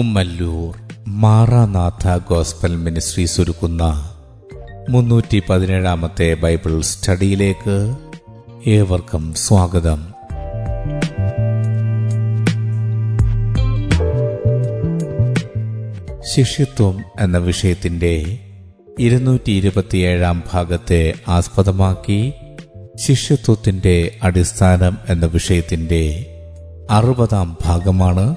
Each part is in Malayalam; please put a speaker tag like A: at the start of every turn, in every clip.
A: കുമ്മല്ലൂർ മാറാനാഥ ഗോസ്ബൽ മിനിസ്ട്രി ഒരുക്കുന്ന മുന്നൂറ്റി പതിനേഴാമത്തെ ബൈബിൾ സ്റ്റഡിയിലേക്ക് ഏവർക്കും സ്വാഗതം. ശിഷ്യത്വം എന്ന വിഷയത്തിന്റെ ഇരുന്നൂറ്റി ഇരുപത്തിയേഴാം ഭാഗത്തെ ആസ്പദമാക്കി ശിഷ്യത്വത്തിന്റെ അടിസ്ഥാനം എന്ന വിഷയത്തിന്റെ അറുപതാം ഭാഗമാണ്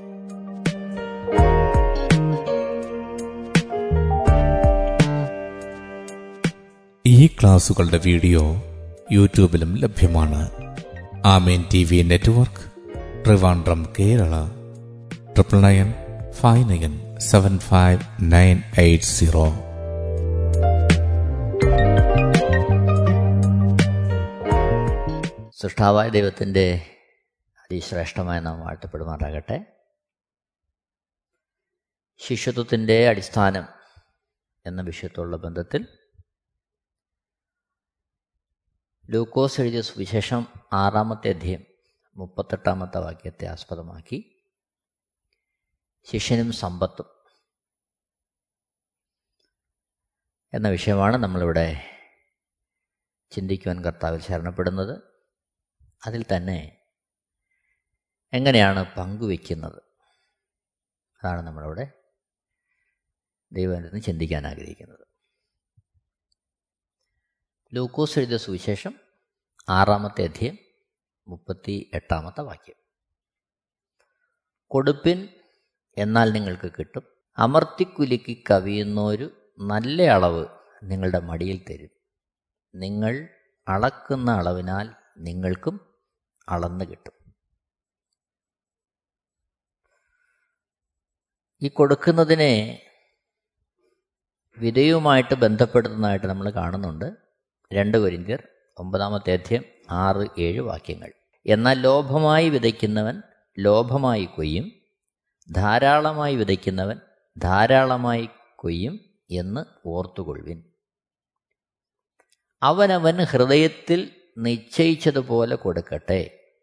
A: ഈ ക്ലാസുകളുടെ വീഡിയോ യൂട്യൂബിലും ലഭ്യമാണ്. Amen T V network Trivandrum Kerala. Triple nine five nine seven five nine eight zero.
B: സൃഷ്ടാവായ ദൈവത്തിന്റെ അതിശ്രേഷ്ഠമായ നാം വാഴ്ത്തപ്പെടുമാറാകട്ടെ. ശിഷ്യത്വത്തിന്റെ അടിസ്ഥാനം എന്ന വിഷയത്തോടുള്ള ബന്ധത്തിൽ ലൂക്കോസ് എഴുതിയ സുവിശേഷം ആറാമത്തെ അധ്യയം മുപ്പത്തെട്ടാമത്തെ വാക്യത്തെ ആസ്പദമാക്കി. ശിഷ്യനും സമ്പത്തും എന്ന വിഷയമാണ് നമ്മളിവിടെ ചിന്തിക്കുവാൻ കർത്താവിൽ ശരണപ്പെടുന്നത്. അതിൽ തന്നെ എങ്ങനെയാണ് പങ്കുവെക്കുന്നത്? അതാണ് നമ്മളിവിടെ ദൈവത്തിൽ ചിന്തിക്കാൻ ആഗ്രഹിക്കുന്നത്. ലൂക്കോസ് എഴുതിയ സുവിശേഷം ആറാമത്തെ അധ്യയം മുപ്പത്തി എട്ടാമത്തെ വാക്യം. കൊടുപ്പിൻ എന്നാൽ നിങ്ങൾക്ക് കിട്ടും. അമർത്തിക്കുലുക്കി കവിയുന്നൊരു നല്ല അളവ് നിങ്ങളുടെ മടിയിൽ തരും. നിങ്ങൾ അളക്കുന്ന അളവിനാൽ നിങ്ങൾക്കും അളന്ന് കിട്ടും. ഈ കൊടുക്കുന്നതിനെ വിധയുമായിട്ട് ബന്ധപ്പെടുത്തുന്നതായിട്ട് നമ്മൾ കാണുന്നുണ്ട്. രണ്ട് കൊരിന്തിയർ ഒമ്പതാമത്തെ അധ്യയം ആറ് ഏഴ് വാക്യങ്ങൾ. എന്നാൽ ലോഭമായി വിതയ്ക്കുന്നവൻ ലോഭമായി കൊയ്യും ധാരാളമായി വിതയ്ക്കുന്നവൻ ധാരാളമായി കൊയ്യും എന്ന് ഓർത്തുകൊള്ളുവിൻ. അവനവൻ ഹൃദയത്തിൽ നിശ്ചയിച്ചതുപോലെ കൊടുക്കട്ടെ.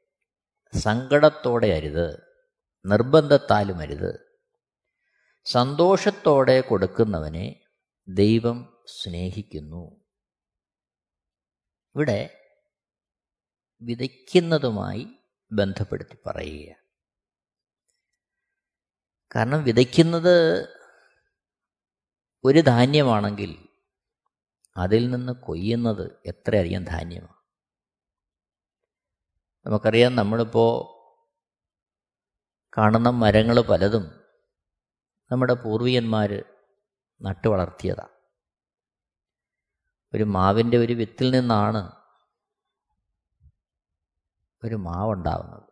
B: സങ്കടത്തോടെ അരുത് നിർബന്ധത്താലും അരുത്. സന്തോഷത്തോടെ കൊടുക്കുന്നവനെ ദൈവം സ്നേഹിക്കുന്നു. ഇവിടെ വിതയ്ക്കുന്നതുമായി ബന്ധപ്പെടുത്തി പറയുക കാരണം വിതയ്ക്കുന്നത് ഒരു ധാന്യമാണെങ്കിൽ അതിൽ നിന്ന് കൊയ്യുന്നത് എത്രയധികം ധാന്യമാണ്? നമുക്കറിയാം നമ്മളിപ്പോൾ കാണുന്ന മരങ്ങൾ പലതും നമ്മുടെ പൂർവികന്മാർ നട്ടു വളർത്തിയതാണ് ഒരു മാവിന്റെ ഒരു വിത്തിൽ നിന്നാണ് ഒരു മാവുണ്ടാവുന്നത്.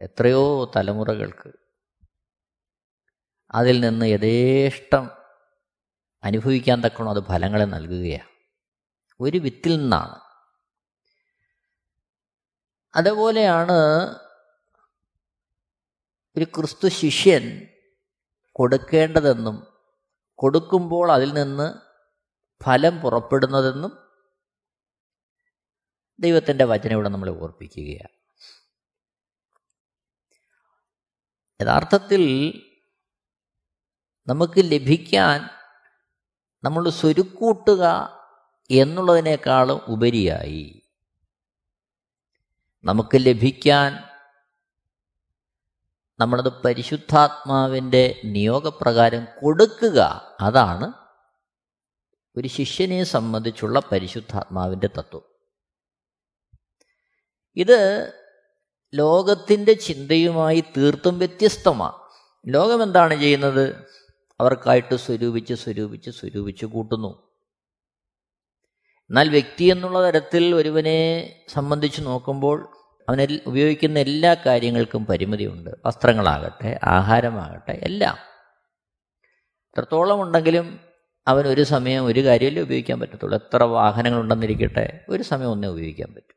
B: എത്രയോ തലമുറകൾക്ക് അതിൽ നിന്ന് യഥേഷ്ടം അനുഭവിക്കാൻ തക്കണം അത് ഫലങ്ങളെ നൽകുകയാണ്. ഒരു വിത്തിൽ നിന്നാണ്. അതുപോലെയാണ് ഒരു ക്രിസ്തു ശിഷ്യൻ കൊടുക്കേണ്ടതെന്നും കൊടുക്കുമ്പോൾ അതിൽ നിന്ന് ഫലം പുറപ്പെടുന്നതെന്നും ദൈവത്തിന്റെ വചനം ഇവിടെ നമ്മളെ ഓർപ്പിക്കുകയാണ്. യഥാർത്ഥത്തിൽ നമുക്ക് ലഭിക്കാൻ നമ്മൾ സ്വരുക്കൂട്ടുക എന്നുള്ളതിനേക്കാളും ഉപരിയായി നമുക്ക് ലഭിക്കാൻ നമ്മളത് പരിശുദ്ധാത്മാവിന്റെ നിയോഗപ്രകാരം കൊടുക്കുക അതാണ് ഒരു ശിഷ്യനെ സംബന്ധിച്ചുള്ള പരിശുദ്ധാത്മാവിന്റെ തത്വം. ഇത് ലോകത്തിന്റെ ചിന്തയുമായി തീർത്തും വ്യത്യസ്തമാണ്. ലോകം എന്താണ് ചെയ്യുന്നത്? അവർക്കായിട്ട് സ്വരൂപിച്ച് സ്വരൂപിച്ച് സ്വരൂപിച്ച് കൂട്ടുന്നു. എന്നാൽ വ്യക്തി എന്നുള്ള തരത്തിൽ ഒരുവനെ സംബന്ധിച്ച് നോക്കുമ്പോൾ അവനിൽ ഉപയോഗിക്കുന്ന എല്ലാ കാര്യങ്ങൾക്കും പരിമിതിയുണ്ട്. വസ്ത്രങ്ങളാകട്ടെ ആഹാരമാകട്ടെ എല്ലാം. എത്രത്തോളം ഉണ്ടെങ്കിലും അവൻ ഒരു സമയം ഒരു കാര്യമല്ലേ ഉപയോഗിക്കാൻ പറ്റത്തുള്ളൂ. എത്ര വാഹനങ്ങളുണ്ടെന്നിരിക്കട്ടെ ഒരു സമയം ഒന്നേ ഉപയോഗിക്കാൻ പറ്റും.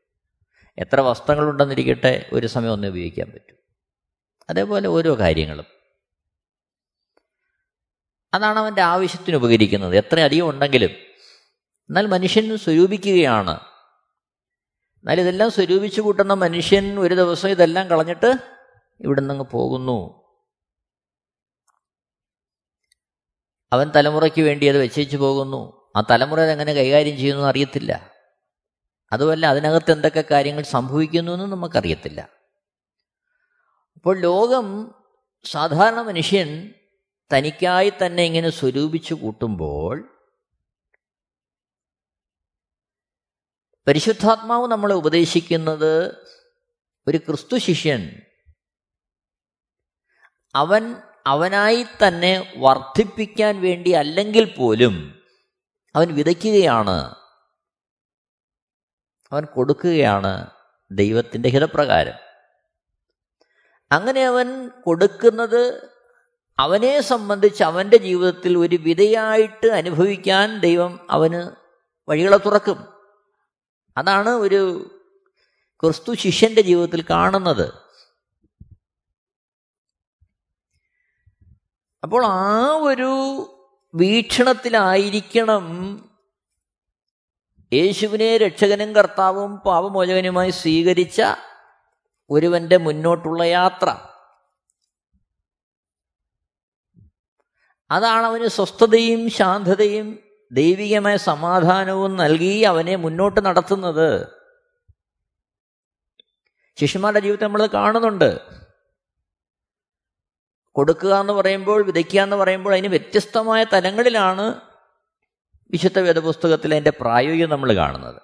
B: എത്ര വസ്ത്രങ്ങളുണ്ടെന്നിരിക്കട്ടെ ഒരു സമയം ഒന്നേ ഉപയോഗിക്കാൻ പറ്റും. അതേപോലെ ഓരോ കാര്യങ്ങളും. അതാണ് അവന്റെ ആവശ്യത്തിന് ഉപകരിക്കുന്നത്. എത്രയധികം ഉണ്ടെങ്കിലും. എന്നാൽ മനുഷ്യൻ സ്വരൂപിക്കുകയാണ്. എന്നാൽ ഇതെല്ലാം സ്വരൂപിച്ചു കൂട്ടുന്ന മനുഷ്യൻ ഒരു ദിവസം ഇതെല്ലാം കളഞ്ഞിട്ട് ഇവിടെ നിന്ന് പോകുന്നു. അവൻ തലമുറയ്ക്ക് വേണ്ടി അത് വെച്ചേച്ചു പോകുന്നു. ആ തലമുറ എങ്ങനെ കൈകാര്യം ചെയ്യുന്നു അറിയത്തില്ല. അതുമല്ല അതിനകത്ത് എന്തൊക്കെ കാര്യങ്ങൾ സംഭവിക്കുന്നു എന്ന് നമുക്കറിയത്തില്ല. അപ്പോൾ ലോകം സാധാരണ മനുഷ്യൻ തനിക്കായി തന്നെ ഇങ്ങനെ സ്വരൂപിച്ചു കൂട്ടുമ്പോൾ പരിശുദ്ധാത്മാവ് നമ്മളെ ഉപദേശിക്കുന്നത് ഒരു ക്രിസ്തു ശിഷ്യൻ. അവൻ അവനായി തന്നെ വർദ്ധിപ്പിക്കാൻ വേണ്ടി അല്ലെങ്കിൽ പോലും അവൻ വിതയ്ക്കുകയാണ്. അവൻ കൊടുക്കുകയാണ് ദൈവത്തിന്റെ ഹിതപ്രകാരം. അങ്ങനെ അവൻ കൊടുക്കുന്നത് അവനെ സംബന്ധിച്ച് അവന്റെ ജീവിതത്തിൽ ഒരു വിധയായിട്ട് അനുഭവിക്കാൻ ദൈവം അവന് വഴികളെ തുറക്കും. അതാണ് ഒരു ക്രിസ്തു ശിഷ്യന്റെ ജീവിതത്തിൽ കാണുന്നത്. അപ്പോൾ ആ ഒരു വീക്ഷണത്തിലായിരിക്കണം യേശുവിനെ രക്ഷകനും കർത്താവും പാപമോചകനുമായി സ്വീകരിച്ച ഒരുവന്റെ മുന്നോട്ടുള്ള യാത്ര. അതാണ് അവന് സ്വസ്ഥതയും ശാന്തതയും ദൈവികമായ സമാധാനവും നൽകി അവനെ മുന്നോട്ട് നടത്തുന്നത്. ശിഷ്യന്മാരുടെ ജീവിതം നമ്മൾ കാണുന്നുണ്ട്. കൊടുക്കുക എന്ന് പറയുമ്പോൾ വിതയ്ക്കുക എന്ന് പറയുമ്പോൾ അതിന് വ്യത്യസ്തമായ തലങ്ങളിലാണ് വിശുദ്ധ വേദപുസ്തകത്തിൽ അതിന്റെ പ്രായോഗികം നമ്മൾ കാണുന്നത്.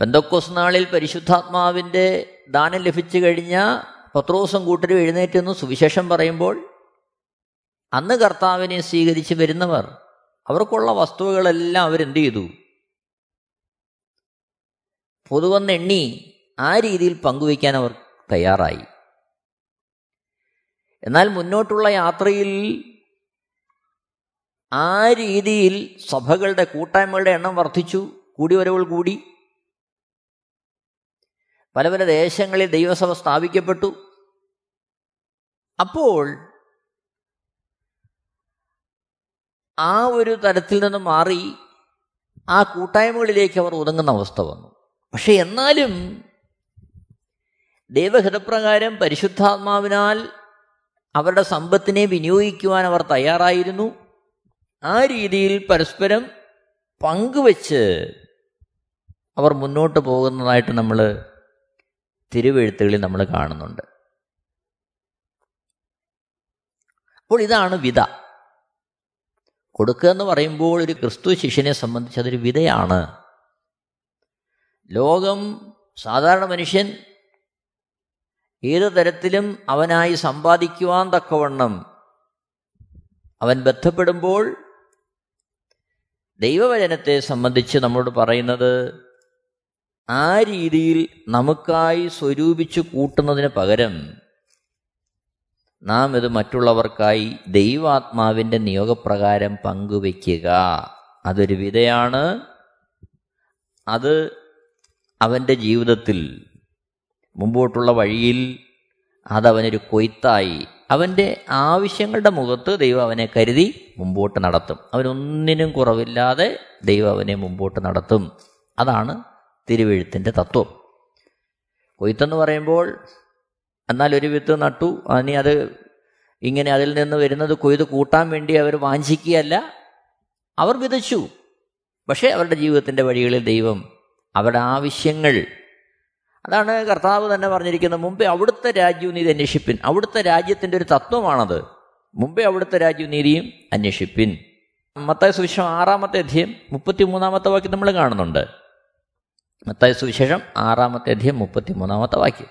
B: പെന്തക്കോസ് നാളിൽ പരിശുദ്ധാത്മാവിന്റെ ദാനം ലഭിച്ചു കഴിഞ്ഞ പത്രോസം കൂട്ടരും എഴുന്നേറ്റെന്ന് സുവിശേഷം പറയുമ്പോൾ അന്ന് കർത്താവിനെ സ്വീകരിച്ച് വരുന്നവർ അവർക്കുള്ള വസ്തുവകളെല്ലാം അവരെന്ത് ചെയ്തു? പൊതുവെന്നെണ്ണി ആ രീതിയിൽ പങ്കുവയ്ക്കാൻ അവർ തയ്യാറായി. എന്നാൽ മുന്നോട്ടുള്ള യാത്രയിൽ ആ രീതിയിൽ സഭകളുടെ കൂട്ടായ്മകളുടെ എണ്ണം വർദ്ധിച്ചു കൂടി വരവുകൾ കൂടി. പല പല ദേശങ്ങളിൽ ദൈവസഭ സ്ഥാപിക്കപ്പെട്ടു. അപ്പോൾ ആ ഒരു തരത്തിൽ നിന്ന് മാറി ആ കൂട്ടായ്മകളിലേക്ക് അവർ ഒതുങ്ങുന്ന അവസ്ഥ വന്നു. പക്ഷെ എന്നാലും ദൈവഹിതപ്രകാരം പരിശുദ്ധാത്മാവിനാൽ അവരുടെ സമ്പത്തിനെ വിനിയോഗിക്കുവാൻ അവർ തയ്യാറായിരുന്നു. ആ രീതിയിൽ പരസ്പരം പങ്കുവച്ച് അവർ മുന്നോട്ട് പോകുന്നതായിട്ട് നമ്മൾ തിരുവെഴുത്തുകളിൽ നമ്മൾ കാണുന്നുണ്ട്. അപ്പോൾ ഇതാണ് വിത കൊടുക്കുക എന്ന് പറയുമ്പോൾ ഒരു ക്രിസ്തു ശിഷ്യനെ സംബന്ധിച്ച് അതൊരു വിതയാണ് ലോകം സാധാരണ മനുഷ്യൻ ഏതു തരത്തിലും അവനായി സമ്പാദിക്കുവാൻ തക്കവണ്ണം അവൻ ബന്ധപ്പെടുമ്പോൾ ദൈവവചനത്തെ സംബന്ധിച്ച് നമ്മോട് പറയുന്നത് ആ രീതിയിൽ നമുക്കായി സ്വരൂപിച്ച് കൂട്ടുന്നതിന് പകരം നാം ഇത് മറ്റുള്ളവർക്കായി ദൈവാത്മാവിന്റെ നിയോഗപ്രകാരം പങ്കുവയ്ക്കുക. അതൊരു വിധയാണ് അത് അവന്റെ ജീവിതത്തിൽ മുമ്പോട്ടുള്ള വഴിയിൽ അതവനൊരു കൊയ്ത്തായി. അവന്റെ ആവശ്യങ്ങളുടെ മുഖത്ത് ദൈവം അവനെ കരുതി മുമ്പോട്ട് നടത്തും. അവനൊന്നിനും കുറവില്ലാതെ ദൈവം അവനെ മുമ്പോട്ട് നടത്തും. അതാണ് തിരുവെഴുത്തിന്റെ തത്വം. കൊയ്ത്തെന്ന് പറയുമ്പോൾ എന്നാൽ ഒരു വിത്ത് നട്ടു. അനി അത് ഇങ്ങനെ അതിൽ നിന്ന് വരുന്നത് കൊയ്ത് കൂട്ടാൻ വേണ്ടി അവർ വാഞ്ചിക്കുകയല്ല. അവർ വിതച്ചു. പക്ഷേ അവരുടെ ജീവിതത്തിന്റെ വഴികളിൽ ദൈവം അവരുടെ ആവശ്യങ്ങൾ അതാണ് കർത്താവ് തന്നെ പറഞ്ഞിരിക്കുന്നത് മുമ്പേ അവിടുത്തെ രാജ്യവും നീതി അന്വേഷിപ്പിൻ. അവിടുത്തെ രാജ്യത്തിന്റെ ഒരു തത്വമാണത്. മുമ്പേ അവിടുത്തെ രാജ്യവും നീതിയും അന്വേഷിപ്പിൻ. മത്തായ സുവിശേഷം ആറാമത്തെ അധ്യയം മുപ്പത്തി മൂന്നാമത്തെ വാക്യം നമ്മൾ കാണുന്നുണ്ട്. മത്തായ സുവിശേഷം ആറാമത്തെ അധ്യയം മുപ്പത്തി മൂന്നാമത്തെ വാക്യം.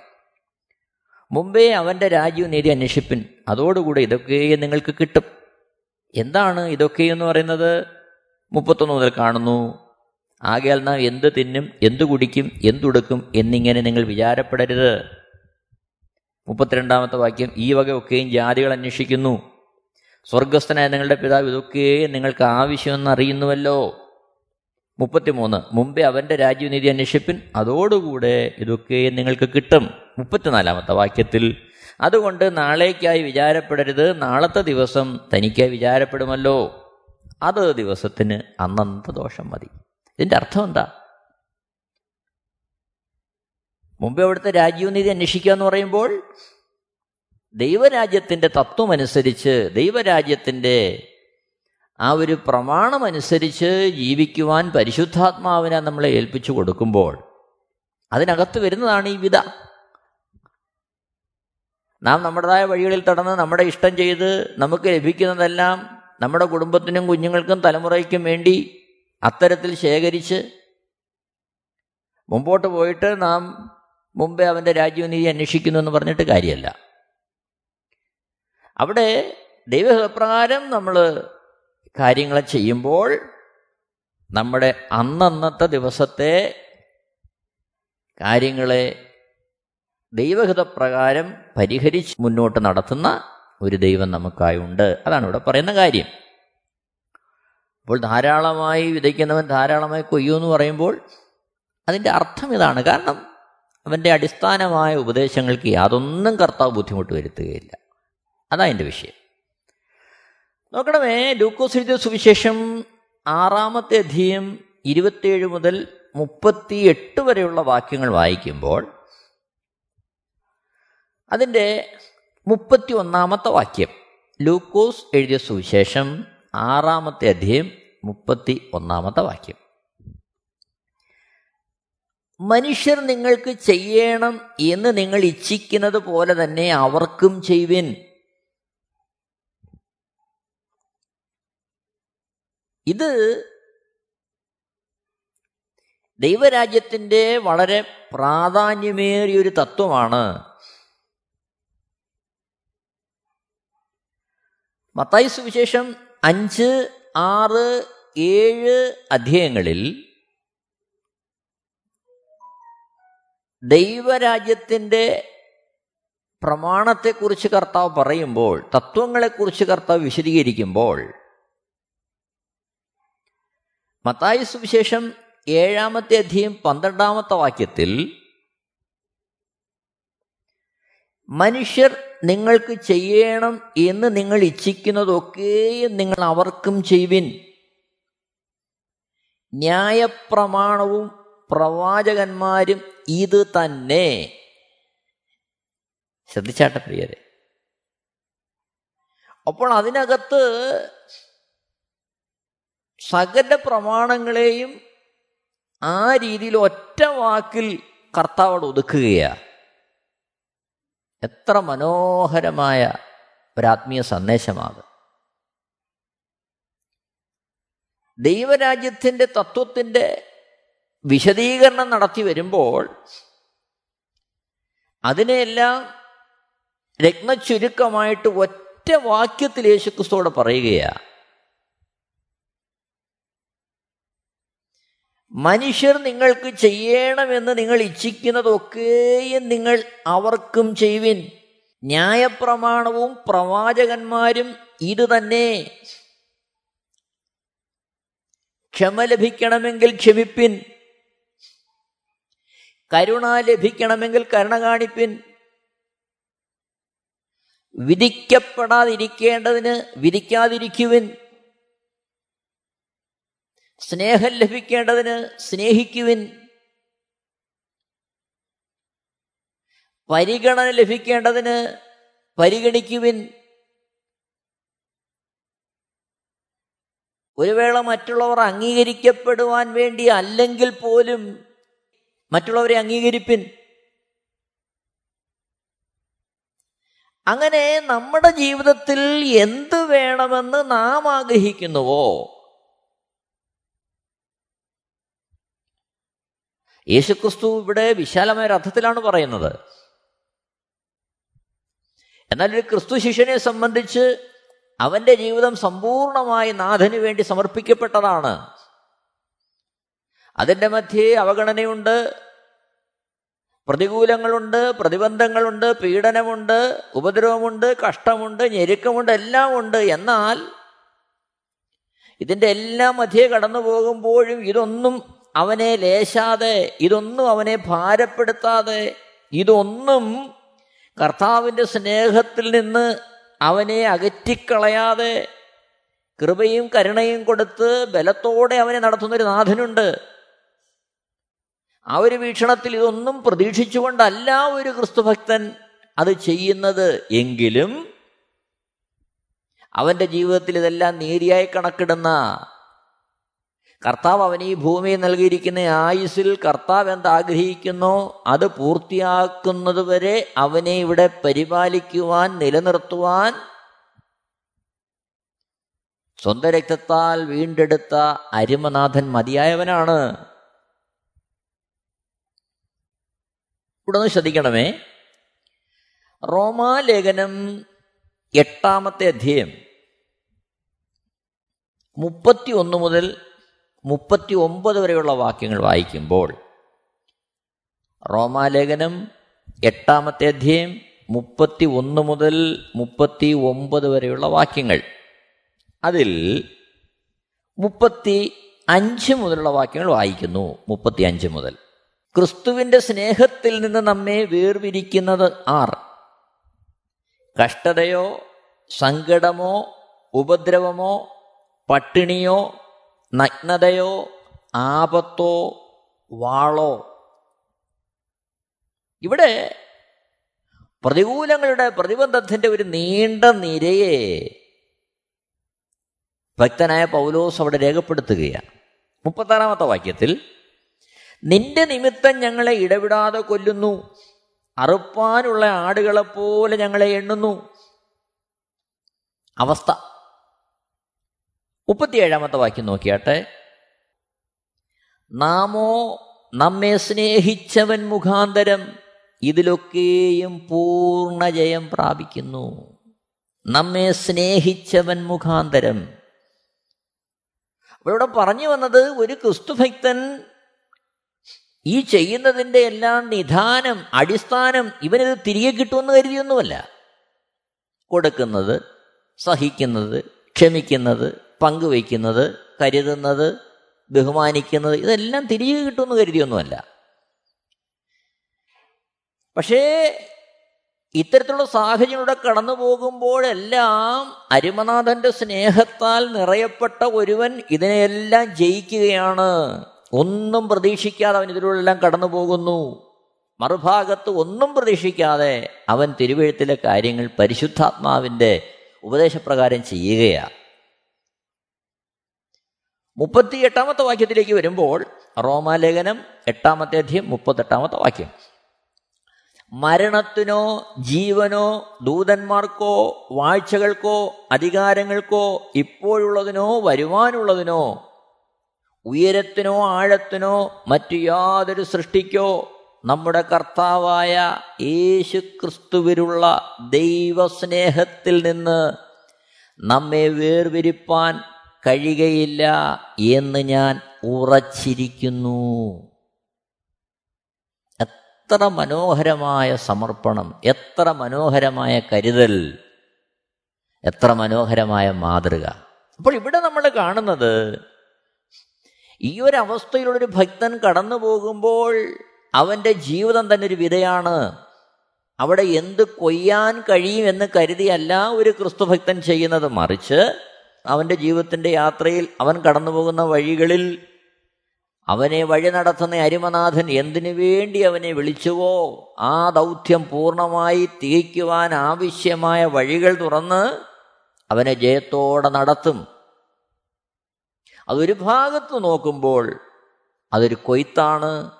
B: മുമ്പേ അവന്റെ രാജ്യവും നീതി അന്വേഷിപ്പിൻ. അതോടുകൂടെ ഇതൊക്കെയും നിങ്ങൾക്ക് കിട്ടും. എന്താണ് ഇതൊക്കെ എന്ന് പറയുന്നത്? മുപ്പത്തൊന്ന് മുതൽ കാണുന്നു. ആകയാൽ നാം എന്ത് തിന്നും എന്തു കുടിക്കും എന്തുടുക്കും എന്നിങ്ങനെ നിങ്ങൾ വിചാരപ്പെടരുത്. മുപ്പത്തിരണ്ടാമത്തെ വാക്യം ഈ വകയൊക്കെയും ജാതികൾ അന്വേഷിക്കുന്നു. സ്വർഗസ്ഥനായ നിങ്ങളുടെ പിതാവ് ഇതൊക്കെ നിങ്ങൾക്ക് ആവശ്യമെന്ന് അറിയുന്നുവല്ലോ. മുപ്പത്തിമൂന്ന് മുമ്പേ അവന്റെ രാജ്യനീതി അന്വേഷിപ്പിൻ അതോടുകൂടെ ഇതൊക്കെ നിങ്ങൾക്ക് കിട്ടും. മുപ്പത്തിനാലാമത്തെ വാക്യത്തിൽ അതുകൊണ്ട് നാളേക്കായി വിചാരപ്പെടരുത് നാളത്തെ ദിവസം തനിക്കായി വിചാരപ്പെടുമല്ലോ. അത് ദിവസത്തിന് അന്നന്ത ദോഷം മതി. ഇതിന്റെ അർത്ഥം എന്താ? മുമ്പേ അവിടുത്തെ രാജ്യനീതി അന്വേഷിക്കുക എന്ന് പറയുമ്പോൾ ദൈവരാജ്യത്തിന്റെ തത്വമനുസരിച്ച് ദൈവരാജ്യത്തിന്റെ ആ ഒരു പ്രമാണമനുസരിച്ച് ജീവിക്കുവാൻ പരിശുദ്ധാത്മാവിനെ നമ്മളെ ഏൽപ്പിച്ചു കൊടുക്കുമ്പോൾ അതിനകത്ത് വരുന്നതാണ് ഈ വിധ. നാം നമ്മുടേതായ വഴികളിൽ തടന്ന് നമ്മുടെ ഇഷ്ടം ചെയ്ത് നമുക്ക് ലഭിക്കുന്നതെല്ലാം നമ്മുടെ കുടുംബത്തിനും കുഞ്ഞുങ്ങൾക്കും തലമുറയ്ക്കും വേണ്ടി അത്തരത്തിൽ ശേഖരിച്ച് മുമ്പോട്ട് പോയിട്ട് നാം മുമ്പേ അവന്റെ രാജ്യനീതി അന്വേഷിക്കുന്നു എന്ന് പറഞ്ഞിട്ട് കാര്യമല്ല. അവിടെ ദൈവപ്രകാരം നമ്മൾ കാര്യങ്ങളെ ചെയ്യുമ്പോൾ നമ്മുടെ അന്നന്നത്തെ ദിവസത്തെ കാര്യങ്ങളെ ദൈവഹിതപ്രകാരം പരിഹരിച്ച് മുന്നോട്ട് നടത്തുന്ന ഒരു ദൈവം നമുക്കായുണ്ട്. അതാണ് ഇവിടെ പറയുന്ന കാര്യം. അപ്പോൾ ധാരാളമായി വിതയ്ക്കുന്നവൻ ധാരാളമായി കൊയ്യൂ എന്ന് പറയുമ്പോൾ അതിന്റെ അർത്ഥം ഇതാണ്. കാരണം അവന്റെ അടിസ്ഥാനമായ ഉപദേശങ്ങൾക്ക് യാതൊന്നും കർത്താവ് ബുദ്ധിമുട്ട് വരുത്തുകയില്ല അതാ എന്റെ വിഷയം. നോക്കണമേ ലൂക്കോസ് എഴുതിയ സുവിശേഷം ആറാമത്തെ അധ്യയം ഇരുപത്തിയേഴ് മുതൽ മുപ്പത്തി എട്ട് വരെയുള്ള വാക്യങ്ങൾ വായിക്കുമ്പോൾ അതിന്റെ മുപ്പത്തി ഒന്നാമത്തെ വാക്യം ലൂക്കോസ് എഴുതിയ സുവിശേഷം ആറാമത്തെ അധ്യയം മുപ്പത്തി ഒന്നാമത്തെ വാക്യം. മനുഷ്യർ നിങ്ങൾക്ക് ചെയ്യണം എന്ന് നിങ്ങൾ ഇച്ഛിക്കുന്നത് പോലെ തന്നെ അവർക്കും ചെയ്യുവിൻ. ഇത് ദൈവരാജ്യത്തിന്റെ വളരെ പ്രാധാന്യമേറിയൊരു തത്വമാണ്. മത്തായി സുവിശേഷം അഞ്ച് ആറ് ഏഴ് അധ്യായങ്ങളിൽ ദൈവരാജ്യത്തിന്റെ പ്രമാണത്തെക്കുറിച്ച് കർത്താവ് പറയുമ്പോൾ തത്വങ്ങളെക്കുറിച്ച് കർത്താവ് വിശദീകരിക്കുമ്പോൾ മത്തായി സുവിശേഷം ഏഴാമത്തെ അധ്യയം പന്ത്രണ്ടാമത്തെ വാക്യത്തിൽ മനുഷ്യർ നിങ്ങൾക്ക് ചെയ്യണം എന്ന് നിങ്ങൾ ഇച്ഛിക്കുന്നതൊക്കെയും നിങ്ങൾ അവർക്കും ചെയ്യുവിൻ. ന്യായപ്രമാണവും പ്രവാചകന്മാരും ഇത് തന്നെ. ശ്രദ്ധിച്ചാട്ട പ്രിയരെ. അപ്പോൾ അതിനകത്ത് സകല പ്രമാണങ്ങളെയും ആ രീതിയിൽ ഒറ്റ വാക്കിൽ കർത്താവോട് ഒതുക്കുകയാണ്. എത്ര മനോഹരമായ ഒരാത്മീയ സന്ദേശമാണ് ദൈവരാജ്യത്തിന്റെ തത്വത്തിന്റെ വിശദീകരണം നടത്തി വരുമ്പോൾ അതിനെല്ലാം രത്നചുരുക്കമായിട്ട് ഒറ്റ വാക്യത്തിൽ യേശുക്രിസ്തോടെ പറയുകയാണ് മനുഷ്യർ നിങ്ങൾക്ക് ചെയ്യണമെന്ന് നിങ്ങൾ ഇച്ഛിക്കുന്നതൊക്കെയും നിങ്ങൾ അവർക്കും ചെയ്യുവിൻ. ന്യായപ്രമാണവും പ്രവാചകന്മാരും ഇത് തന്നെ. ക്ഷമ ലഭിക്കണമെങ്കിൽ ക്ഷമിപ്പിൻ. കരുണ ലഭിക്കണമെങ്കിൽ കരുണ കാണിപ്പിൻ. വിധിക്കപ്പെടാതിരിക്കേണ്ടതിന് വിധിക്കാതിരിക്കുവിൻ. സ്നേഹം ലഭിക്കേണ്ടതിന് സ്നേഹിക്കുവിൻ. പരിഗണന ലഭിക്കേണ്ടതിന് പരിഗണിക്കുവിൻ. ഒരു വേള മറ്റുള്ളവർ അംഗീകരിക്കപ്പെടുവാൻ വേണ്ടി അല്ലെങ്കിൽ പോലും മറ്റുള്ളവരെ അംഗീകരിപ്പിൻ. അങ്ങനെ നമ്മുടെ ജീവിതത്തിൽ എന്ത് വേണമെന്ന് നാം ആഗ്രഹിക്കുന്നുവോ? യേശുക്രിസ്തു ഇവിടെ വിശാലമായ അർത്ഥത്തിലാണ് പറയുന്നത്. എന്നാൽ ഒരു ക്രിസ്തു ശിഷ്യനെ സംബന്ധിച്ച് അവന്റെ ജീവിതം സമ്പൂർണമായി നാഥന് വേണ്ടി സമർപ്പിക്കപ്പെട്ടതാണ്. അതിന്റെ മധ്യേ അവഗണനയുണ്ട് പ്രതികൂലങ്ങളുണ്ട് പ്രതിബന്ധങ്ങളുണ്ട് പീഡനമുണ്ട് ഉപദ്രവമുണ്ട് കഷ്ടമുണ്ട് ഞെരുക്കമുണ്ട് എല്ലാം ഉണ്ട് എന്നാൽ ഇതിന്റെ എല്ലാം മധ്യേ കടന്നു പോകുമ്പോഴും ഇതൊന്നും അവനെ ലേശാതെ ഇതൊന്നും അവനെ ഭാരപ്പെടുത്താതെ ഇതൊന്നും കർത്താവിന്റെ സ്നേഹത്തിൽ നിന്ന് അവനെ അകറ്റിക്കളയാതെ കൃപയും കരുണയും കൊടുത്ത് ബലത്തോടെ അവനെ നടത്തുന്നൊരു നാഥനുണ്ട്. ആ ഒരു വീക്ഷണത്തിൽ ഇതൊന്നും പ്രതീക്ഷിച്ചുകൊണ്ടല്ല ഒരു ക്രിസ്തുഭക്തൻ അത് ചെയ്യുന്നത്. എങ്കിലും അവന്റെ ജീവിതത്തിൽ ഇതെല്ലാം നേരിയായി കണക്കിടുന്ന കർത്താവ് അവന് ഈ ഭൂമിയിൽ നൽകിയിരിക്കുന്ന ആയുസിൽ കർത്താവ് എന്താഗ്രഹിക്കുന്നോ അത് പൂർത്തിയാക്കുന്നത് വരെ അവനെ ഇവിടെ പരിപാലിക്കുവാൻ നിലനിർത്തുവാൻ സ്വന്തം രക്തത്താൽ വീണ്ടെടുത്ത അരിമനാഥൻ മതിയായവനാണ്. ഇവിടെ ഒന്ന് ശ്രദ്ധിക്കണമേ. റോമാലേഖനം എട്ടാമത്തെ അധ്യയം മുപ്പത്തി ഒന്ന് മുതൽ മുപ്പത്തി ഒമ്പത് വരെയുള്ള വാക്യങ്ങൾ വായിക്കുമ്പോൾ റോമാലേഖനം എട്ടാമത്തെ അധ്യയം മുപ്പത്തി ഒന്ന് മുതൽ മുപ്പത്തി ഒമ്പത് വരെയുള്ള വാക്യങ്ങൾ. അതിൽ മുപ്പത്തി അഞ്ച് മുതലുള്ള വാക്യങ്ങൾ വായിക്കുന്നു. മുപ്പത്തി അഞ്ച് മുതൽ. ക്രിസ്തുവിന്റെ സ്നേഹത്തിൽ നിന്ന് നമ്മെ വേർപിരിക്കുന്നത് ആർ? കഷ്ടതയോ സങ്കടമോ ഉപദ്രവമോ പട്ടിണിയോ നഗ്നതയോ ആപത്തോ വാളോ. ഇവിടെ പ്രതികൂലങ്ങളുടെ പ്രതിബന്ധത്തിന്റെ ഒരു നീണ്ട നിരയെ ഭക്തനായ പൗലോസ് അവിടെ രേഖപ്പെടുത്തുകയാണ്. മുപ്പത്താറാമത്തെ വാക്യത്തിൽ നിന്റെ നിമിത്തം ഞങ്ങളെ ഇടവിടാതെ കൊല്ലുന്നു. അറുപ്പാനുള്ള ആടുകളെപ്പോലെ ഞങ്ങളെ എണ്ണുന്നു. അവസ്ഥ മുപ്പത്തിയേഴാമത്തെ വാക്യം നോക്കിയാട്ടെ. നാമോ നമ്മെ സ്നേഹിച്ചവൻ മുഖാന്തരം ഇതിലൊക്കെയും പൂർണ ജയം പ്രാപിക്കുന്നു. നമ്മെ സ്നേഹിച്ചവൻ മുഖാന്തരം. ഇവിടെ പറഞ്ഞു വന്നത് ഒരു ക്രിസ്തുഭക്തൻ ഈ ചെയ്യുന്നതിന്റെ എല്ലാം നിധാനം അടിസ്ഥാനം ഇവനിത് തിരികെ കിട്ടുമെന്ന് കരുതിയൊന്നുമല്ല. കൊടുക്കുന്നത് സഹിക്കുന്നത് ക്ഷമിക്കുന്നത് പങ്കുവയ്ക്കുന്നത് കരുതുന്നത് ബഹുമാനിക്കുന്നത് ഇതെല്ലാം തിരികെ കിട്ടുമെന്ന് കരുതിയൊന്നുമല്ല. പക്ഷേ ഇത്തരത്തിലുള്ള സാഹചര്യങ്ങളുടെ കടന്നു പോകുമ്പോഴെല്ലാം അരുമനാഥന്റെ സ്നേഹത്താൽ നിറയപ്പെട്ട ഒരുവൻ ഇതിനെയെല്ലാം ജയിക്കുകയാണ്. ഒന്നും പ്രതീക്ഷിക്കാതെ അവൻ ഇതിലൂടെല്ലാം കടന്നു പോകുന്നു. മറുഭാഗത്ത് ഒന്നും പ്രതീക്ഷിക്കാതെ അവൻ തിരുവഴുത്തിലെ കാര്യങ്ങൾ പരിശുദ്ധാത്മാവിന്റെ ഉപദേശപ്രകാരം ചെയ്യുകയാണ്. മുപ്പത്തി എട്ടാമത്തെ വാക്യത്തിലേക്ക് വരുമ്പോൾ റോമാലേഖനം എട്ടാമത്തെ അധ്യയം മുപ്പത്തെട്ടാമത്തെ വാക്യം. മരണത്തിനോ ജീവനോ ദൂതന്മാർക്കോ വാഴ്ചകൾക്കോ അധികാരങ്ങൾക്കോ ഇപ്പോഴുള്ളതിനോ വരുവാനുള്ളതിനോ ഉയരത്തിനോ ആഴത്തിനോ മറ്റു യാതൊരു സൃഷ്ടിക്കോ നമ്മുടെ കർത്താവായ യേശു ക്രിസ്തുവിലുള്ള ദൈവസ്നേഹത്തിൽ നിന്ന് നമ്മെ വേർവിരിപ്പാൻ കഴിയുകയില്ല എന്ന് ഞാൻ ഉറച്ചിരിക്കുന്നു. എത്ര മനോഹരമായ സമർപ്പണം എത്ര മനോഹരമായ കരുതൽ എത്ര മനോഹരമായ മാതൃക. അപ്പോൾ ഇവിടെ നമ്മൾ കാണുന്നത് ഈ ഒരു അവസ്ഥയിലുള്ളൊരു ഭക്തൻ കടന്നു പോകുമ്പോൾ അവന്റെ ജീവിതം തന്നെ ഒരു വിധയാണ്. അവിടെ എന്ത് കൊയ്യാൻ കഴിയും എന്ന് കരുതിയല്ല ഒരു ക്രിസ്തുഭക്തൻ ചെയ്യുന്നത്. മറിച്ച് അവന്റെ ജീവിതത്തിന്റെ യാത്രയിൽ അവൻ കടന്നു പോകുന്ന വഴികളിൽ അവനെ വഴി നടത്തുന്ന അരിമനാഥൻ എന്തിനു വേണ്ടി അവനെ വിളിച്ചുവോ? ആ ദൗത്യം പൂർണമായി തികയ്ക്കുവാൻ ആവശ്യമായ വഴികൾ തുറന്ന് അവനെ ജയത്തോടെ നടത്തും. അതൊരു ഭാഗത്ത് നോക്കുമ്പോൾ അതൊരു കൊയ്ത്താണ്.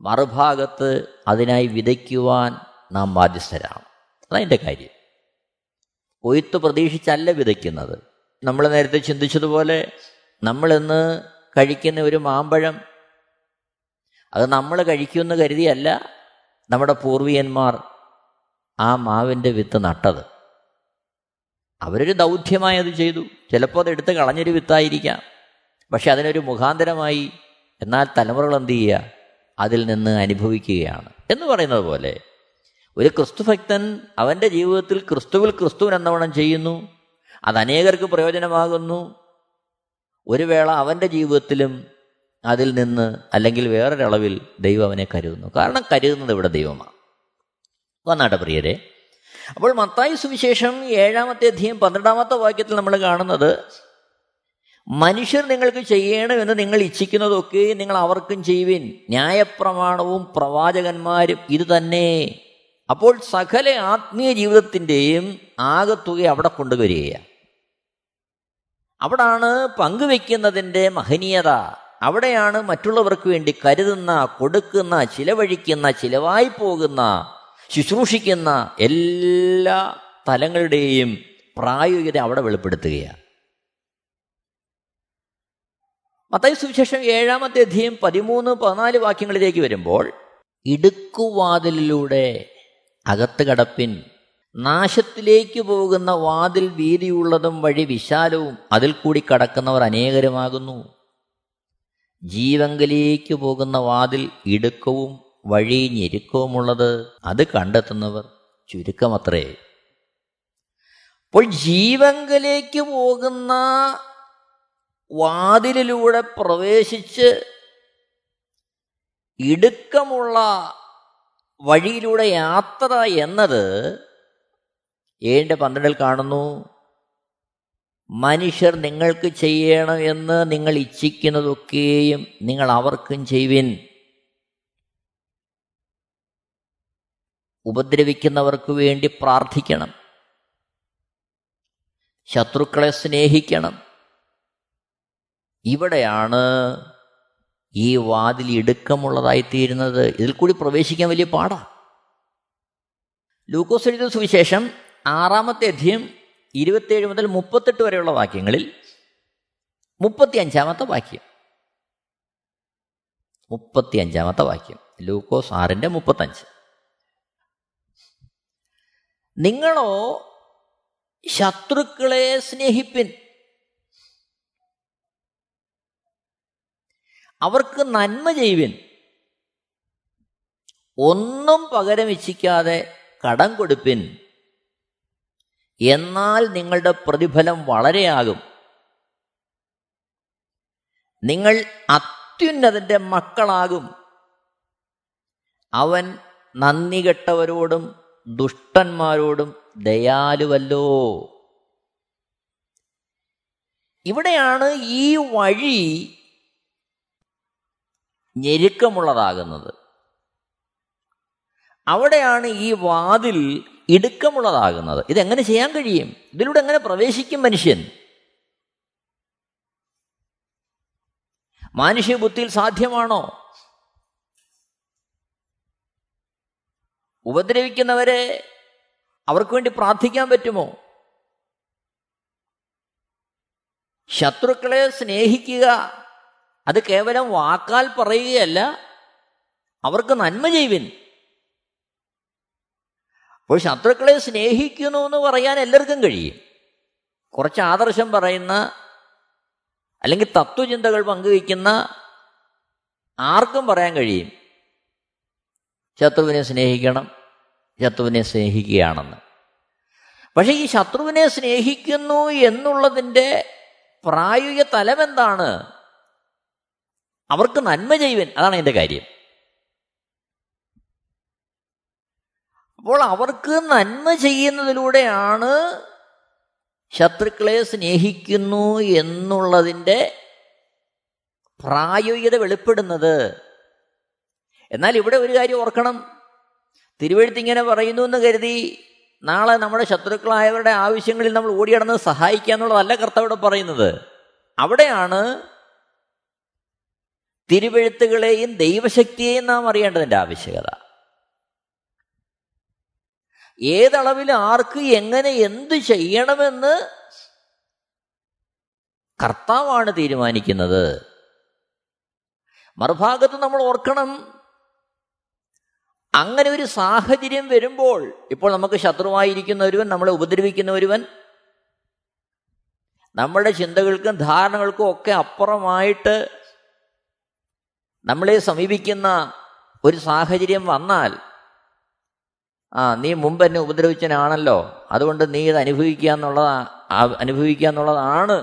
B: മറുഭാഗത്ത് അതിനായി വിതയ്ക്കുവാൻ നാം ബാധ്യസ്ഥരാണ്. അതതിന്റെ കാര്യം. കൊയ്ത്ത് പ്രതീക്ഷിച്ചല്ല വിതയ്ക്കുന്നത്. നമ്മൾ നേരത്തെ ചിന്തിച്ചതുപോലെ നമ്മളിന്ന് കഴിക്കുന്ന ഒരു മാമ്പഴം അത് നമ്മൾ കഴിക്കുമെന്ന് കരുതിയല്ല നമ്മുടെ പൂർവികന്മാർ ആ മാവിന്റെ വിത്ത് നട്ടത്. അവരൊരു ദൗത്യമായി അത് ചെയ്തു. ചിലപ്പോൾ അത് എടുത്ത് കളഞ്ഞൊരു വിത്തായിരിക്കാം. പക്ഷെ അതിനൊരു മുഖാന്തരമായി എന്നാൽ തലമുറകൾ എന്ത് ചെയ്യുക? അതിൽ നിന്ന് അനുഭവിക്കുകയാണ്. എന്ന് പറയുന്നത് പോലെ ഒരു ക്രിസ്തുഭക്തൻ അവന്റെ ജീവിതത്തിൽ ക്രിസ്തുവിൽ ക്രിസ്തുവിൻ എന്നവണ്ണം ചെയ്യുന്നു. അത് അനേകർക്ക് പ്രയോജനമാകുന്നു. ഒരു വേള അവന്റെ ജീവിതത്തിലും അതിൽ നിന്ന് അല്ലെങ്കിൽ വേറൊരളവിൽ ദൈവം അവനെ കരുതുന്നു. കാരണം കരുതുന്നത് ഇവിടെ ദൈവമാണ്. വന്നാട്ടെ പ്രിയരെ. അപ്പോൾ മത്തായി സുവിശേഷം ഏഴാമത്തെ അധ്യയം പന്ത്രണ്ടാമത്തെ വാക്യത്തിൽ നമ്മൾ കാണുന്നത് മനുഷ്യർ നിങ്ങൾക്ക് ചെയ്യണമെന്ന് നിങ്ങൾ ഇച്ഛിക്കുന്നതൊക്കെ നിങ്ങൾ അവർക്കും ചെയ്യുവിൻ. ന്യായപ്രമാണവും പ്രവാചകന്മാരും ഇത് തന്നെ. അപ്പോൾ സകല ആത്മീയ ജീവിതത്തിന്റെയും ആകത്തുക അവിടെ കൊണ്ടുവരികയാണ്. അവിടാണ് പങ്കുവെക്കുന്നതിന്റെ മഹനീയത. അവിടെയാണ് മറ്റുള്ളവർക്ക് വേണ്ടി കരുതുന്ന കൊടുക്കുന്ന ചിലവഴിക്കുന്ന ചിലവായി പോകുന്ന ശുശ്രൂഷിക്കുന്ന എല്ലാ തലങ്ങളുടെയും പ്രായോഗികത അവിടെ വെളിപ്പെടുത്തുകയാണ്. മത്തായി സുവിശേഷം ഏഴാമത്തെ അധ്യയം പതിമൂന്ന് പതിനാല് വാക്യങ്ങളിലേക്ക് വരുമ്പോൾ ഇടുക്കുവാതിലിലൂടെ അകത്ത് കടപ്പിൻ. നാശത്തിലേക്ക് പോകുന്ന വാതിൽ വീതിയുള്ളതും വഴി വിശാലവും അതിൽ കൂടി കടക്കുന്നവർ അനേകരുമാകുന്നു. ജീവങ്കലേക്ക് പോകുന്ന വാതിൽ ഇടുക്കവും വഴി ഞെരുക്കവുമുള്ളത് അത് കണ്ടെത്തുന്നവർ ചുരുക്കമത്രേ. അപ്പോൾ ജീവങ്കലേക്ക് പോകുന്ന വാതിലിലൂടെ പ്രവേശിച്ച് ഇടുക്കമുള്ള വഴിയിലൂടെ യാത്ര എന്നത് ഏഴിന്റെ പന്ത്രണ്ടിൽ കാണുന്നു മനുഷ്യർ നിങ്ങൾക്ക് ചെയ്യണം എന്ന് നിങ്ങൾ ഇച്ഛിക്കുന്നതൊക്കെയും നിങ്ങൾ അവർക്കും ചെയ്യുവിൻ. ഉപദ്രവിക്കുന്നവർക്ക് വേണ്ടി പ്രാർത്ഥിക്കണം. ശത്രുക്കളെ സ്നേഹിക്കണം. ഇവിടെയാണ് ഈ വാതിൽ ഇടുക്കമുള്ളതായിത്തീരുന്നത്. ഇതിൽ കൂടി പ്രവേശിക്കാൻ വലിയ പാടാ. ലൂക്കോസ് എഴുതിയ സുവിശേഷം ആറാമത്തെ അധ്യയം ഇരുപത്തേഴ് മുതൽ മുപ്പത്തെട്ട് വരെയുള്ള വാക്യങ്ങളിൽ മുപ്പത്തി അഞ്ചാമത്തെ വാക്യം. മുപ്പത്തി അഞ്ചാമത്തെ വാക്യം. ലൂക്കോസ് ആറിന്റെ മുപ്പത്തഞ്ച്. നിങ്ങളോ ശത്രുക്കളെ സ്നേഹിപ്പിൻ. അവർക്ക് നന്മ ചെയ്യുവിൻ. ഒന്നും പകരം ഇച്ഛിക്കാതെ കടം കൊടുപ്പിൻ. എന്നാൽ നിങ്ങളുടെ പ്രതിഫലം വളരെയാകും. നിങ്ങൾ അത്യുന്നതന്റെ മക്കളാകും. അവൻ നന്ദി കെട്ടവരോടും ദുഷ്ടന്മാരോടും ദയാലുവല്ലോ. ഇവിടെയാണ് ഈ വഴി ഞെരുക്കമുള്ളതാകുന്നത്. അവിടെയാണ് ഈ വാതിൽ ഇടുക്കമുള്ളതാകുന്നത്. ഇതെങ്ങനെ ചെയ്യാൻ കഴിയും? ഇതിലൂടെ എങ്ങനെ പ്രവേശിക്കും മനുഷ്യൻ? മാനുഷ്യബുദ്ധിയിൽ സാധ്യമാണോ? ഉപദ്രവിക്കുന്നവരെ അവർക്ക് വേണ്ടി പ്രാർത്ഥിക്കാൻ പറ്റുമോ? ശത്രുക്കളെ സ്നേഹിക്കുക അത് കേവലം വാക്കാൽ പറയുകയല്ല അവർക്ക് നന്മ ചെയ്യുവിൻ. അപ്പോൾ ശത്രുക്കളെ സ്നേഹിക്കുന്നു എന്ന് പറയാൻ എല്ലാവർക്കും കഴിയും. കുറച്ച് ആദർശം പറയുന്ന അല്ലെങ്കിൽ തത്വചിന്തകൾ പങ്കുവയ്ക്കുന്ന ആർക്കും പറയാൻ കഴിയും. ശത്രുവിനെ സ്നേഹിക്കണം ശത്രുവിനെ സ്നേഹിക്കുകയാണെന്ന്. പക്ഷേ ഈ ശത്രുവിനെ സ്നേഹിക്കുന്നു എന്നുള്ളതിന്റെ പ്രായോഗിക തലമെന്താണ്? അവർക്ക് നന്മ ചെയ്യുവൻ അതാണ് എന്റെ കാര്യം. അപ്പോൾ അവർക്ക് നന്മ ചെയ്യുന്നതിലൂടെയാണ് ശത്രുക്കളെ സ്നേഹിക്കുന്നു എന്നുള്ളതിന്റെ പ്രായോഗികത വെളിപ്പെടുന്നത്. എന്നാൽ ഇവിടെ ഒരു കാര്യം ഓർക്കണം. തിരുവഴുത്തിങ്ങനെ പറയുന്നു എന്ന് കരുതി നാളെ നമ്മുടെ ശത്രുക്കളായവരുടെ ആവശ്യങ്ങളിൽ നമ്മൾ ഓടിയടന്ന് സഹായിക്കുക എന്നുള്ളതല്ല കർത്തവിടെ പറയുന്നത്. അവിടെയാണ് തിരുവഴുത്തുകളെയും ദൈവശക്തിയെയും നാം അറിയേണ്ടതിന്റെ ആവശ്യകത. ഏതളവിൽ ആർക്ക് എങ്ങനെ എന്ത് ചെയ്യണമെന്ന് കർത്താവാണ് തീരുമാനിക്കുന്നത്. മറുഭാഗത്ത് നമ്മൾ ഓർക്കണം അങ്ങനെ ഒരു സാഹചര്യം വരുമ്പോൾ ഇപ്പോൾ നമുക്ക് ശത്രുവായിരിക്കുന്ന ഒരുവൻ നമ്മളെ ഉപദ്രവിക്കുന്ന ഒരുവൻ നമ്മുടെ ചിന്തകൾക്കും ധാരണകൾക്കും ഒക്കെ അപ്പുറമായിട്ട് നമ്മളെ സമീപിക്കുന്ന ഒരു സാഹചര്യം വന്നാൽ ആ നീ മുമ്പ് എന്നെ ഉപദ്രവിച്ചനാണല്ലോ അതുകൊണ്ട് നീ ഇത് അനുഭവിക്കുക എന്നുള്ളതാ അനുഭവിക്കുക എന്നുള്ളതാണ്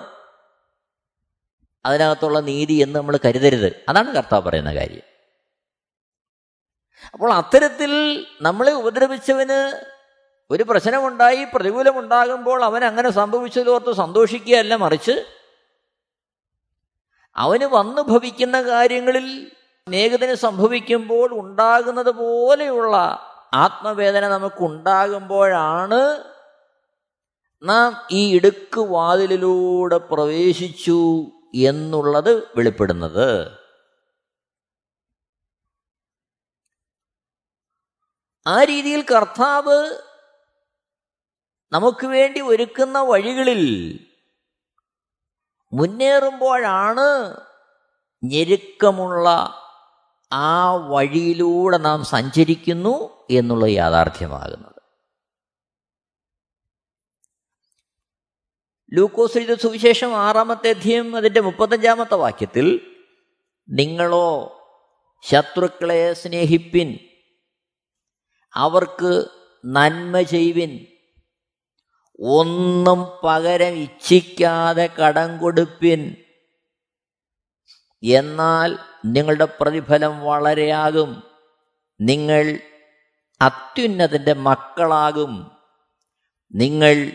B: അതിനകത്തുള്ള നീതി എന്ന് നമ്മൾ കരുതരുത്. അതാണ് കർത്താവ് പറയുന്ന കാര്യം. അപ്പോൾ അത്തരത്തിൽ നമ്മളെ ഉപദ്രവിച്ചവന് ഒരു പ്രശ്നമുണ്ടായി പ്രതികൂലമുണ്ടാകുമ്പോൾ അവൻ അങ്ങനെ സംഭവിച്ചതോർത്ത് സന്തോഷിക്കുകയല്ല മറിച്ച് അവന് വന്നു ഭവിക്കുന്ന കാര്യങ്ങളിൽ സ്നേഹിതന് സംഭവിക്കുമ്പോൾ ഉണ്ടാകുന്നത് പോലെയുള്ള ആത്മവേദന നമുക്കുണ്ടാകുമ്പോഴാണ് നാം ഈ ഇടുക്ക് വാതിലിലൂടെ പ്രവേശിച്ചു എന്നുള്ളത് വെളിപ്പെടുന്നത്. ആ രീതിയിൽ കർത്താവ് നമുക്ക് വേണ്ടി ഒരുക്കുന്ന വഴികളിൽ മുന്നേറുമ്പോഴാണ് ഞെരുക്കമുള്ള ആ വഴിയിലൂടെ നാം സഞ്ചരിക്കുന്നു എന്നുള്ള യാഥാർത്ഥ്യമാകുന്നത്. ലൂക്കോസ് എഴുത സുവിശേഷം ആറാമത്തെ അധ്യയം അതിന്റെ മുപ്പത്തഞ്ചാമത്തെ വാക്യത്തിൽ നിങ്ങളോ ശത്രുക്കളെ സ്നേഹിപ്പിൻ അവർക്ക് നന്മ ചെയ്വിൻ ഒന്നും പകരം ഇച്ഛിക്കാതെ കടം കൊടുപ്പിൻ. എന്നാൽ നിങ്ങളുടെ പ്രതിഫലം വളരെയാകും. നിങ്ങൾ അത്യുന്നതിന്റെ മക്കളാകും. നിങ്ങൾ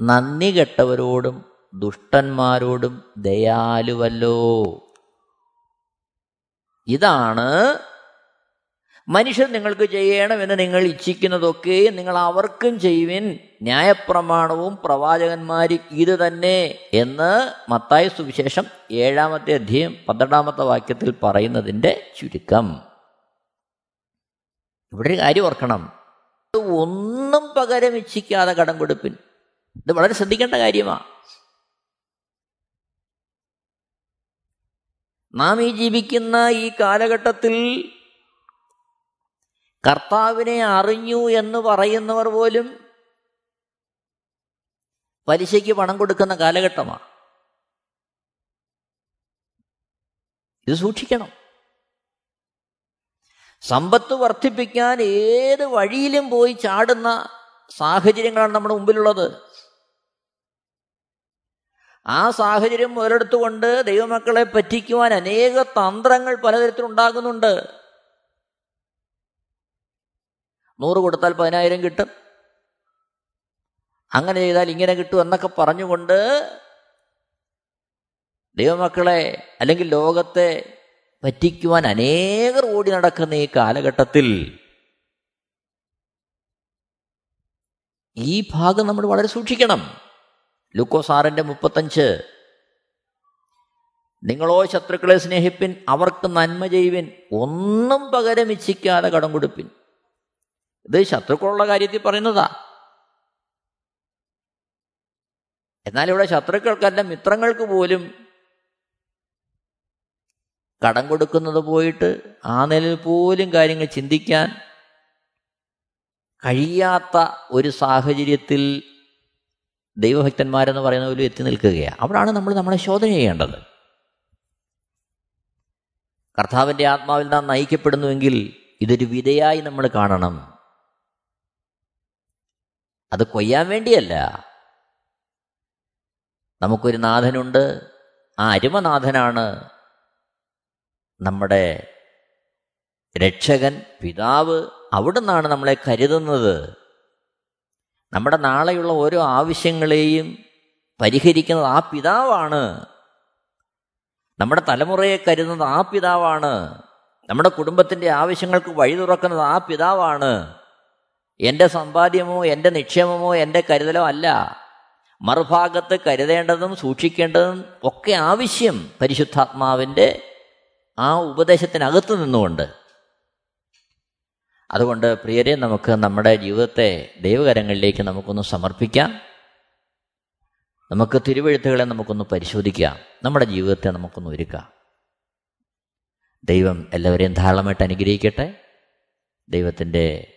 B: നന്ദി കെട്ടവരോടും ദുഷ്ടന്മാരോടും ദയാലുവല്ലോ. ഇതാണ് മനുഷ്യർ നിങ്ങൾക്ക് ചെയ്യണമെന്ന് നിങ്ങൾ ഇച്ഛിക്കുന്നതൊക്കെ നിങ്ങൾ അവർക്കും ചെയ്യുവിൻ. ന്യായപ്രമാണവും പ്രവാചകന്മാരും ഇത് തന്നെ എന്ന് മത്തായ സുവിശേഷം ഏഴാമത്തെ അധ്യയം പന്ത്രണ്ടാമത്തെ വാക്യത്തിൽ പറയുന്നതിന്റെ ചുരുക്കം. ഇവിടെ ഒരു കാര്യം ഓർക്കണം. ഒന്നും പകരം ഇച്ഛിക്കാതെ കടം കൊടുപ്പിൻ. ഇത് വളരെ ശ്രദ്ധിക്കേണ്ട കാര്യമാണ് നാം ഈ ജീവിക്കുന്ന ഈ കാലഘട്ടത്തിൽ കർത്താവിനെ അറിഞ്ഞു എന്ന് പറയുന്നവർ പോലും പലിശയ്ക്ക് പണം കൊടുക്കുന്ന കാലഘട്ടമാണ്. ഇത് സൂക്ഷിക്കണം. സമ്പത്ത് വർദ്ധിപ്പിക്കാൻ ഏത് വഴിയിലും പോയി ചാടുന്ന സാഹചര്യങ്ങളാണ് നമ്മുടെ മുമ്പിലുള്ളത്. ആ സാഹചര്യം മുതലെടുത്തുകൊണ്ട് ദൈവമക്കളെ പറ്റിക്കുവാൻ അനേക തന്ത്രങ്ങൾ പലതരത്തിലുണ്ടാകുന്നുണ്ട്. നൂറ് കൊടുത്താൽ പതിനായിരം കിട്ടും. അങ്ങനെ ചെയ്താൽ ഇങ്ങനെ കിട്ടും എന്നൊക്കെ പറഞ്ഞുകൊണ്ട് ദൈവമക്കളെ അല്ലെങ്കിൽ ലോകത്തെ പറ്റിക്കുവാൻ അനേകർ ഓടി നടക്കുന്ന ഈ കാലഘട്ടത്തിൽ ഈ ഭാഗം നമ്മൾ വളരെ സൂക്ഷിക്കണം. ലുക്കോസാറിന്റെ മുപ്പത്തഞ്ച്. നിങ്ങളോ ശത്രുക്കളെ സ്നേഹിപ്പിൻ അവർക്ക് നന്മ ചെയ്യുവിൻ ഒന്നും പകരം ഇച്ഛിക്കാതെ കടം കൊടുപ്പിൻ. ഇത് ശത്രുക്കളുള്ള കാര്യത്തിൽ പറയുന്നതാ. എന്നാൽ ഇവിടെ ശത്രുക്കൾക്കല്ല മിത്രങ്ങൾക്ക് പോലും കടം കൊടുക്കുന്നത് പോയിട്ട് ആ നിലയിൽ പോലും കാര്യങ്ങൾ ചിന്തിക്കാൻ കഴിയാത്ത ഒരു സാഹചര്യത്തിൽ ദൈവഭക്തന്മാരെന്ന് പറയുന്ന പോലും എത്തി നിൽക്കുകയാണ് അവിടാണ് നമ്മൾ നമ്മളെ ശോധന ചെയ്യേണ്ടത്. കർത്താവിന്റെ ആത്മാവിൽ നാം നയിക്കപ്പെടുന്നുവെങ്കിൽ ഇതൊരു വിധയായി നമ്മൾ കാണണം. അത് കൊയ്യാൻ വേണ്ടിയല്ല. നമുക്കൊരു നാഥനുണ്ട്. ആ അരുമനാഥനാണ് നമ്മുടെ രക്ഷകൻ പിതാവ് അവിടുന്നാണ് നമ്മളെ കരുതുന്നത്. നമ്മുടെ നാളെയുള്ള ഓരോ ആവശ്യങ്ങളെയും പരിഹരിക്കുന്നത് ആ പിതാവാണ്. നമ്മുടെ തലമുറയെ കരുതുന്നത് ആ പിതാവാണ്. നമ്മുടെ കുടുംബത്തിന്റെ ആവശ്യങ്ങൾക്ക് വഴി തുറക്കുന്നത് ആ പിതാവാണ്. എന്റെ സമ്പാദ്യമോ എന്റെ നിക്ഷേപമോ എന്റെ കരുതലോ അല്ല. മറുഭാഗത്ത് കരുതേണ്ടതും സൂക്ഷിക്കേണ്ടതും ഒക്കെ ആവശ്യം പരിശുദ്ധാത്മാവിന്റെ ആ ഉപദേശത്തിനകത്ത് നിന്നുകൊണ്ട്. അതുകൊണ്ട് പ്രിയരെ നമുക്ക് നമ്മുടെ ജീവിതത്തെ ദൈവകരങ്ങളിലേക്ക് നമുക്കൊന്ന് സമർപ്പിക്കാം. നമുക്ക് തിരുവഴുത്തുകളെ നമുക്കൊന്ന് പരിശോധിക്കാം. നമ്മുടെ ജീവിതത്തെ നമുക്കൊന്ന് ഒരുക്കാം. ദൈവം എല്ലാവരെയും ധാരാളമായിട്ട് അനുഗ്രഹിക്കട്ടെ. ദൈവത്തിന്റെ